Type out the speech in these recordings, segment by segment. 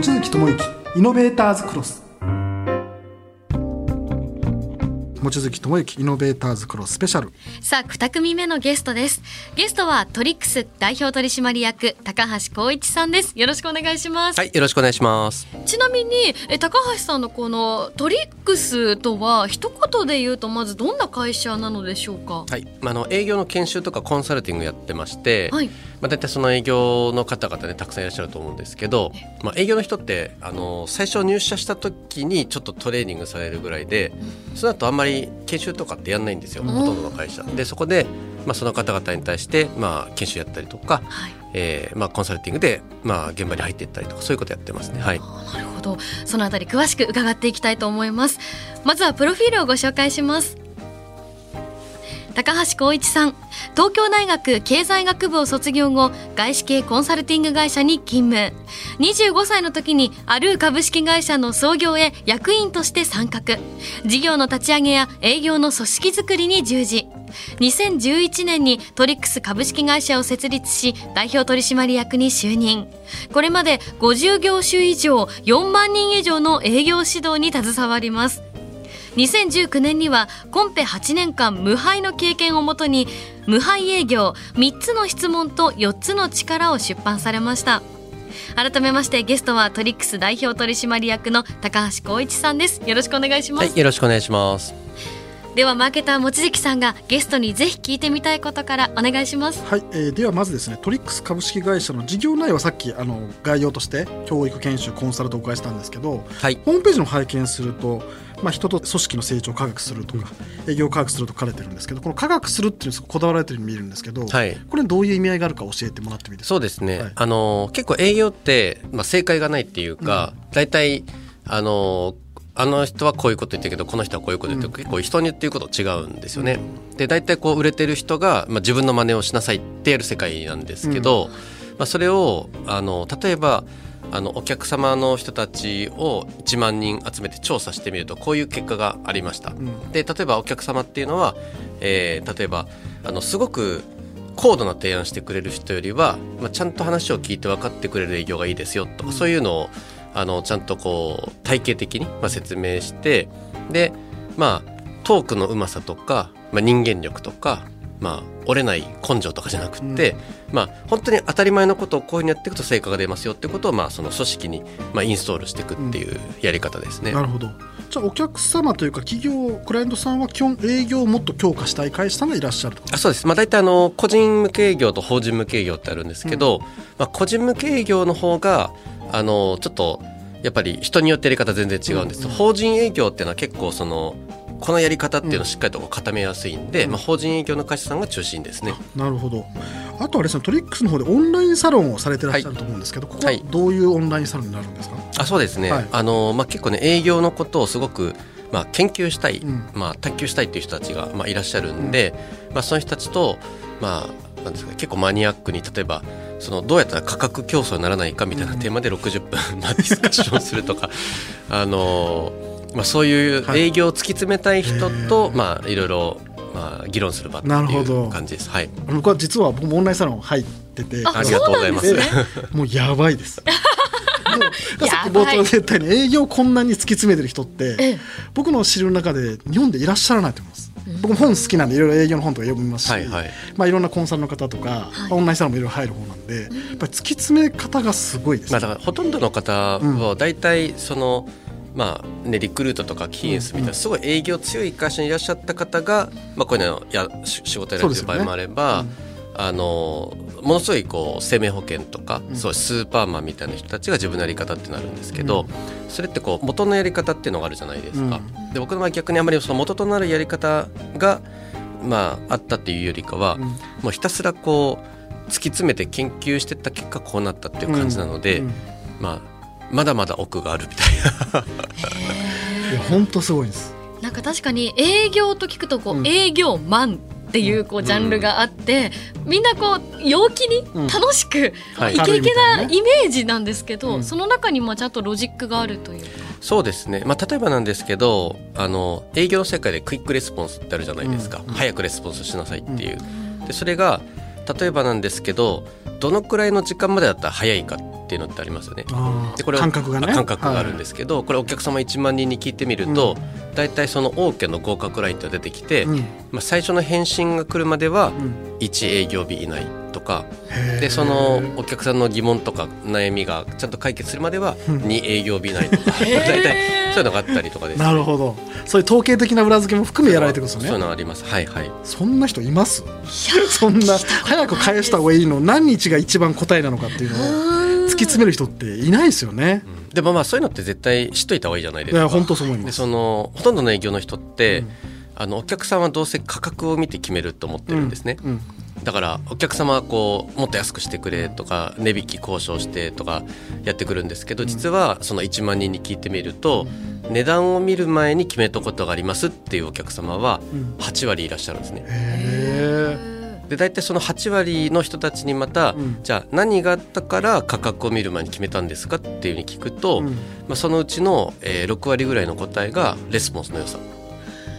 望月智之イノベーターズクロス望月智之イノベーターズクロススペシャルさあ2組目のゲストです。ゲストはトリックス代表取締役高橋光一さんです。よろしくお願いします。はい、よろしくお願いします。ちなみにえ高橋さんのこのトリックスとは一言で言うとまずどんな会社なのでしょうか？はい、まあ、あの営業の研修とかコンサルティングやってまして、はい。まあ、大体その営業の方々ねたくさんいらっしゃると思うんですけど、まあ、営業の人ってあの最初入社した時にちょっとトレーニングされるぐらいでその後あんまり研修とかってやんないんですよ、うん。ほとんどの会社。でそこで、まあ、その方々に対して、まあ、研修やったりとか、はいえーまあ、コンサルティングで、まあ、現場に入っていったりとかそういうことやってますね。はい。なるほど。そのあたり詳しく伺っていきたいと思います。まずはプロフィールをご紹介します。高橋光一さん。東京大学経済学部を卒業後外資系コンサルティング会社に勤務。25歳の時にある株式会社の創業へ役員として参画。事業の立ち上げや営業の組織づくりに従事。2011年にトリックス株式会社を設立し代表取締役に就任。これまで50業種以上4万人以上の営業指導に携わります。2019年にはコンペ8年間無敗の経験をもとに無敗営業3つの質問と4つの力を出版されました。改めましてゲストはトリックス代表取締役の高橋光一さんです。よろしくお願いします、はい、よろしくお願いします。ではマーケター望月さんがゲストにぜひ聞いてみたいことからお願いします。はい、えーではまずですねトリックス株式会社の事業内容はさっきあの概要として教育研修コンサルとお伺いしたんですけどはい、ホームページの拝見すると、まあ、人と組織の成長を科学するとか、営業を科学すると書かれてるんですけどこの科学するっていうのすごくこだわられてるように見えるんですけど、はい。これどういう意味合いがあるか教えてもらってもいいですかそうですね、はい。あの結構営業って、まあ、正解がないっていうか、大体あのあの人はこういうこと言ってるけどこの人はこういうこと言ってる、結構人に言ってること違うんですよね。で大体こう売れてる人が、まあ、自分の真似をしなさいってやる世界なんですけど、まあ、それをあの例えばあのお客様の人たちを1万人集めて調査してみるとこういう結果がありました。んで例えばお客様っていうのは、えー例えばあのすごく高度な提案してくれる人よりは、まあ、ちゃんと話を聞いて分かってくれる営業がいいですよとか、そういうのをあのちゃんとこう体系的に、まあ、説明してでまあトークのうまさとか、まあ、人間力とか、まあ、折れない根性とかじゃなくって、まあ、本当に当たり前のことをこういうふうにやっていくと成果が出ますよってことを、まあ、その組織に、まあ、インストールしていくっていうやり方ですね。なるほどじゃあお客様というか企業クライアントさんは基本営業をもっと強化したい会社さんがいらっしゃると。あそうです、まあ、大体あの個人向け営業と法人向け営業ってあるんですけど、まあ、個人向け営業の方があのちょっとやっぱり人によってやり方全然違うんです、法人営業っていうのは結構そのこのやり方っていうのをしっかりと固めやすいんで、まあ、法人営業の会社さんが中心ですね。なるほど。あとはですねトリックスの方でオンラインサロンをされてらっしゃると思うんですけど、ここははいどういうオンラインサロンになるんですか、あそうですね、はい。あのまあ、結構ね営業のことをすごく、まあ、研究したい、うん。まあ、探求したいっていう人たちが、まあ、いらっしゃるんで、まあ、その人たちと、まあ、なんですか結構マニアックに例えばそのどうやったら価格競争にならないかみたいなテーマで60分、まあ、ディスカッションするとかあの、まあ、そういうはい営業を突き詰めたい人と、へーまあ、いろいろ、まあ、議論する場っていなるほど。う感じです。はい、僕は実は僕もオンラインサロン入ってて。あありがとうございます。もうやばいです。もうさっきやばい。冒頭で言ったように営業こんなに突き詰めてる人って、ええ。僕の知る中で日本でいらっしゃらないと思います。僕も本好きなんでいろいろ営業の本とか読みますし、はいはい。まあいろんなコンサルの方とか、はい。オンラインサロンもいろいろ入る方なんで、やっぱり突き詰め方がすごいです、まあ、だからほとんどの方は大体その、まあね、リクルートとかキーエンスみたいなすごい営業強い会社にいらっしゃった方が、まあ、こういうのやし仕事やられてる場合もあれば、あのものすごいこう生命保険とか、そういうスーパーマンみたいな人たちが自分のやり方ってなるんですけど、それってこう元のやり方っていうのがあるじゃないですか。で僕の場合逆にあまりその元となるやり方が、まあ、あったっていうよりかは、ん。もうひたすらこう突き詰めて研究してった結果こうなったっていう感じなので、うん。うん。まあ、まだまだ奥があるみたいな。いや本当すごいです。なんか確かに営業と聞くとこう、うん。営業マンっていうこうジャンルがあって、みんなこう陽気にうん。楽しく、はい。イケイケなイメージなんですけど、うん。その中にもちゃんとロジックがあるという。か。そうですね、まあ、例えばなんですけどあの営業の世界でクイックレスポンスってあるじゃないですか、うん。早くレスポンスしなさいっていう、でそれが例えばなんですけどどのくらいの時間までだったら早いかってっていうのってありますよね。でこれを感覚がね。あ感覚があるんですけど、これお客様1万人に聞いてみると、大体その OK の合格ラインって出てきて、うん。まあ、最初の返信が来るまではうん。1営業日以内とか、へー。でそのお客さんの疑問とか悩みがちゃんと解決するまではうん。2営業日以内とか、大体そういうのがあったりとかですね。なるほど。そういう統計的な裏付けも含めやられてるんですよそういうねのあります。はいはい。そんな人います？そんな早く返した方がいいの？何日が一番答えなのかっていうのを突き詰める人っていないですよね。でもまあそういうのって絶対知っといた方がいいじゃないですか。いや本当そう思いまですそのほとんどの営業の人って、あのお客さんはどうせ価格を見て決めると思ってるんですね、うん。だからお客様はこうもっと安くしてくれとか値引き交渉してとかやってくるんですけど実はその1万人に聞いてみると値段を見る前に決めたことがありますっていうお客様はうん。8割いらっしゃるんですね。へで大体その8割の人たちにまた、うん。じゃあ何があったから価格を見る前に決めたんですかっていうふうに聞くと、うん。まあ、そのうちの、えー6割ぐらいの答えがレスポンスの良さ。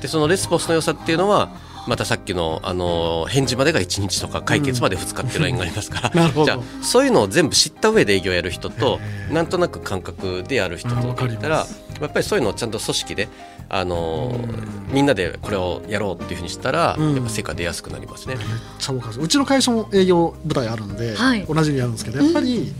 でそのレスポンスの良さっていうのはまたさっきの、あのー返事までが1日とか解決まで2日っていうラインがありますから、なるほど。じゃあそういうのを全部知った上で営業やる人となんとなく感覚でやる人とかりいったらやっぱりそういうのをちゃんと組織で、あのーみんなでこれをやろうっていうふうにしたら、うん。やっぱ成果出やすくなりますね。めっちゃわかる。うちの会社も営業部隊あるんで、はい。同じようにやるんですけどやっぱり、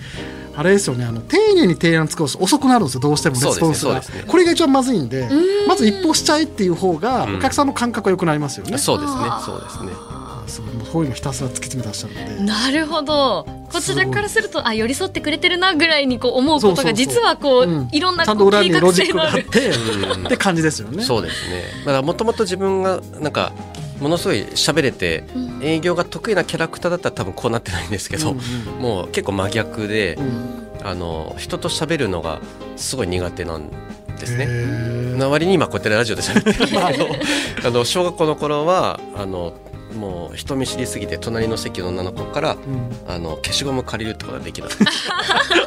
あれですよね。あの丁寧に提案使うと遅くなるんですよ。どうしてもレスポンスが、ねね。これが一番まずいんでまず一歩しちゃえっていう方がうん。お客さんの感覚が良くなりますよね、そうですね。そうですね。あーすごいもうそういうのひたすら突き詰めてらっしゃるんで。なるほど。こちらからするとあ寄り添ってくれてるなぐらいにこう思うことがそうそうそう。実はこううん。いろんなちゃんこと裏にロジックがあってうん。って感じですよね。そうですね。だからもともと自分がなんかものすごい喋れてうん。営業が得意なキャラクターだったら多分こうなってないんですけど、もう結構真逆で、うん。あの人と喋るのがすごい苦手なんですね。な割に今こうやってラジオで喋ってる。んですけどあの 小学校の頃はあのもう人見知りすぎて隣の席の女の子からうん。あの消しゴム借りるってことができないい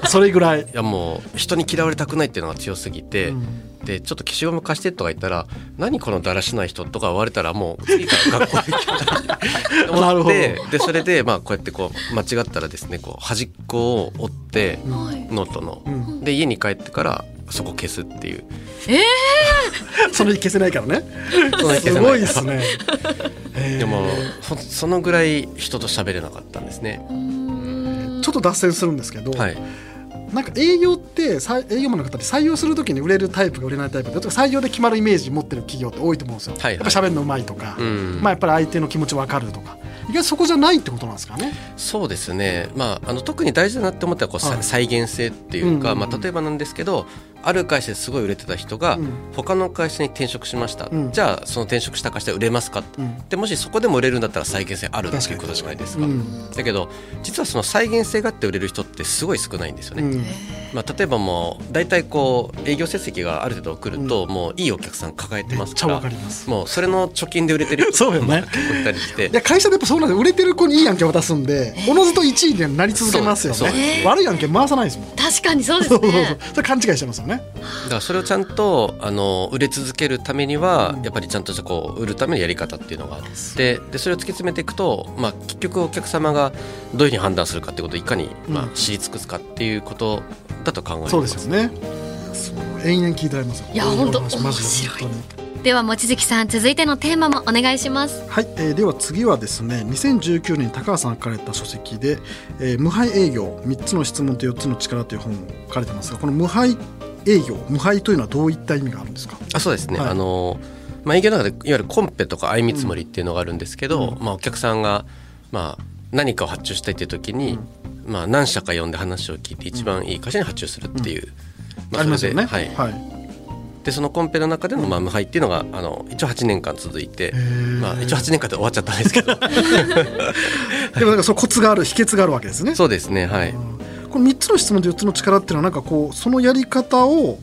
それぐらい、やもう人に嫌われたくないっていうのが強すぎて、うんでちょっと消しゴム貸してとか言ったら何このだらしない人とか言われたらもう次から学校行けな るほど。思ってでそれでまあこうやってこう間違ったらですねこう端っこを折ってうんノートの。うん。で家に帰ってからそこ消すっていう。それ消せないからね。すごいですね。へ ーでもそのぐらい人と喋れなかったんですね。ちょっと脱線するんですけど、はいなんか営業ってさ営業マンの方で採用するときに売れるタイプが売れないタイプで採用で決まるイメージ持ってる企業って多いと思うんですよ、はいはい。やっぱ喋るのうまいとか、うん。まあ、やっぱり相手の気持ち分かるとか。意外とそこじゃないってことなんですかね。そうですね、まあ、あの特に大事だなって思ったらこう、さはい。再現性っていうか、まあ、例えばなんですけどある会社ですごい売れてた人が、うん。他の会社に転職しました、うん。じゃあその転職した会社で売れますか、うん。でもしそこでも売れるんだったら再現性あるって確かにいうことじゃないですか。うん。だけど実はその再現性があって売れる人ってすごい少ないんですよね。うん。まあ、例えばもう大体こう営業成績がある程度来ると、もういいお客さん抱えてますから分かります。もうそれの貯金で売れてる。人 そうよね。結構いたりして。いや会社でやっぱそうなんで売れてる子にいい案件渡すんでおのずと1位になり続けますよそうですね。悪い案件回さないですもん。確かにそうです そうそうそうねそれ勘違いしてますよねだからそれをちゃんとあの売れ続けるためには、やっぱりちゃんとしたこう売るためのやり方っていうのがあってでそれを突き詰めていくと、まあ、結局お客様がどういうふうに判断するかっていうことをいかに、まあうん、知り尽くすかっていうことだと考えます。そうですよね。延々聞いてられますよ。いや本当面白い。では望月さん続いてのテーマもお願いします。はい、えーでは次はですね2019年に高橋さんが書かれた書籍で、えー無敗営業3つの質問と4つの力という本を書かれてますがこの無敗営業無敗というのはどういった意味があるんですか？あそうですね、はい。あのまあ、営業の中でいわゆるコンペとか相見積もりっていうのがあるんですけど、うん。まあ、お客さんが、まあ、何かを発注したいっていう時に、まあ、何社か呼んで話を聞いて一番いい会社に発注するっていう、ありますよね。はい。はい。でそのコンペの中でのまあ無敗っていうのがあの一応8年間続いて、ー。まあ、一応8年間で終わっちゃったんですけど。でもなんかそうコツがある秘訣があるわけですね。そうですねはい。うんこの3つの質問と4つの力っていうのはなんかこうそのやり方を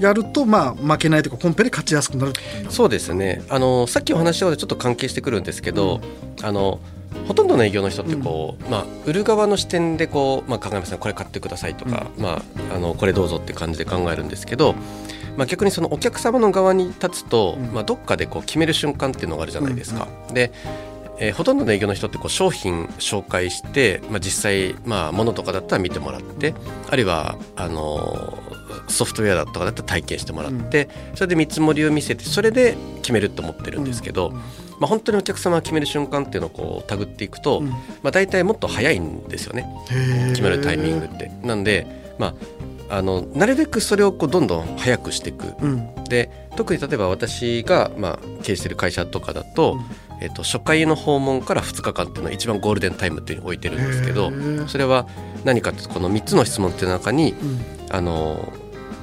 やるとまあ負けないというかコンペで勝ちやすくなるそうですね。あのさっきお話したことでちょっと関係してくるんですけど、あのほとんどの営業の人ってこう、まあ、売る側の視点でこう、まあ、鏡山さん。これ買ってくださいとか、まあ、あのこれどうぞって感じで考えるんですけど、まあ、逆にそのお客様の側に立つと、うん。まあ、どっかでこう決める瞬間っていうのがあるじゃないですか。でえーほとんどの営業の人ってこう商品紹介して、まあ、実際、まあ、物とかだったら見てもらってあるいはあのーソフトウェアだとかだったら体験してもらって、それで見積もりを見せてそれで決めると思ってるんですけど、まあ、本当にお客様が決める瞬間っていうのをこう手繰っていくと、うん。まあ、大体もっと早いんですよね。決めるタイミングって。なんで、まあ、あのなるべくそれをこうどんどん早くしていく。うん。で特に例えば私が、まあ、経営してる会社とかだと,、えっと初回の訪問から2日間っていうのは一番ゴールデンタイムっていうのを置いてるんですけどそれは何かっていうとこの3つの質問っていう中にうん。あの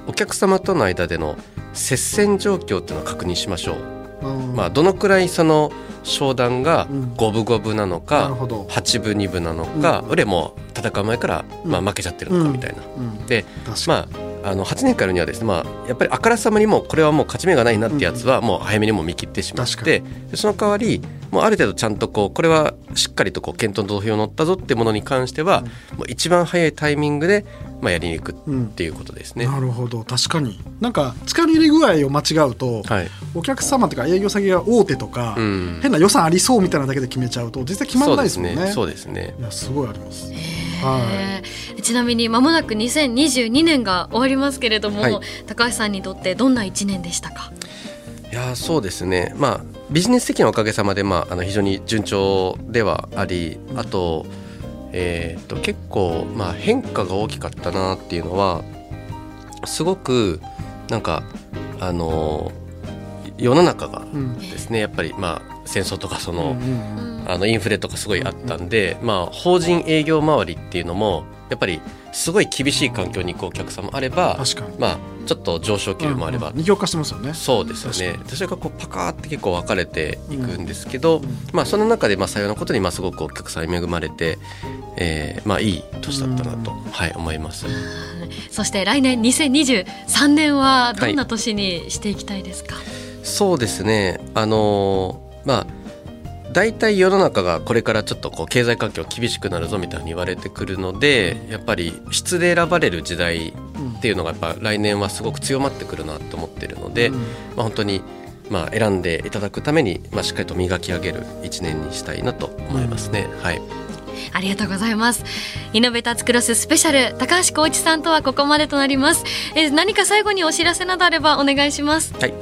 お客様との間での接戦状況っていうのを確認しましょう。うん。まあ、どのくらいその商談がうん。五分五分なのかほど、8分2分なのか、うん。俺も戦う前から、まあ、負けちゃってるのかみたいな。うん、でまあ、あの8年間やるにはですね、まあ、やっぱりあからさまにもうこれはもう勝ち目がないなってやつはもう早めにもう見切ってしまってでその代わりもうある程度ちゃんとこうこれはしっかりとこう検討の投票に乗ったぞってものに関しては、もう一番早いタイミングで、まあ、やりに行くうんっていうことですね。なるほど。確かに。なんか力の入れ具合を間違うと、はい。お客様というか営業先が大手とか、うん。変な予算ありそうみたいなだけで決めちゃうと実際決まらないですもんね。そうですね。いやすごいあります。ははい。ちなみに間もなく2022年が終わりますけれども、はい。高橋さんにとってどんな一年でしたか？いやーそうですね。まあビジネス的なおかげさまで、まあ、あの非常に順調ではありあと,、えー、と結構、まあ、変化が大きかったなっていうのはすごくなんかあの世の中がうん。ですねやっぱり、まあ、戦争とかその,、うんうんうん。あのインフレとかすごいあったんで、まあ、法人営業周りっていうのもやっぱりすごい厳しい環境に行くお客さんもあれば、確かに。まあ、ちょっと上昇気流もあれば、うんうん。二極化してますよね。そうですよね。それがこうパカーって結構分かれていくんですけど、うんまあ、その中でまあ採用のことにまあすごくお客さんに恵まれて、えーまあ、いい年だったなと、うん。はい、思います。そして来年2023年はどんな年にしていきたいですか、そうですね。あのーまあ大体世の中がこれからちょっとこう経済環境厳しくなるぞみたいに言われてくるのでやっぱり質で選ばれる時代うんっていうのがやっぱ来年はすごく強まってくるなと思ってるので、うん。まあ、本当にまあ選んでいただくために、まあ、しっかりと磨き上げる一年にしたいなと思いますね。はい。ありがとうございます。イノベーターズクロススペシャル高橋光一さんとはここまでとなります。えー何か最後にお知らせなどあればお願いします。はい、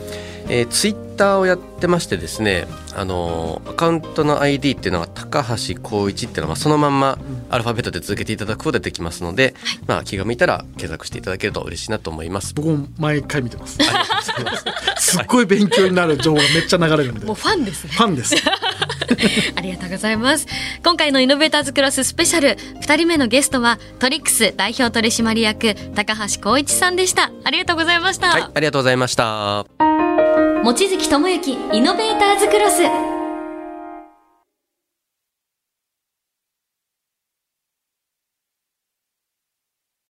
えー、ツイッターをやってましてですね、あのーアカウントの ID っていうのは高橋光一っていうのはそのまんまアルファベットで続けていただくことでできますので、まあ、気が向いたら検索していただけると嬉しいなと思います。僕も毎回見てます。す。っごい勉強になる情報がめっちゃ流れるんで。もうファンですね。ファンです。ありがとうございます。今回のイノベーターズクロススペシャル2人目のゲストはトリックス代表取締役高橋光一さんでした。ありがとうございました、はい、ありがとうございました。望月智之イノベーターズクロス。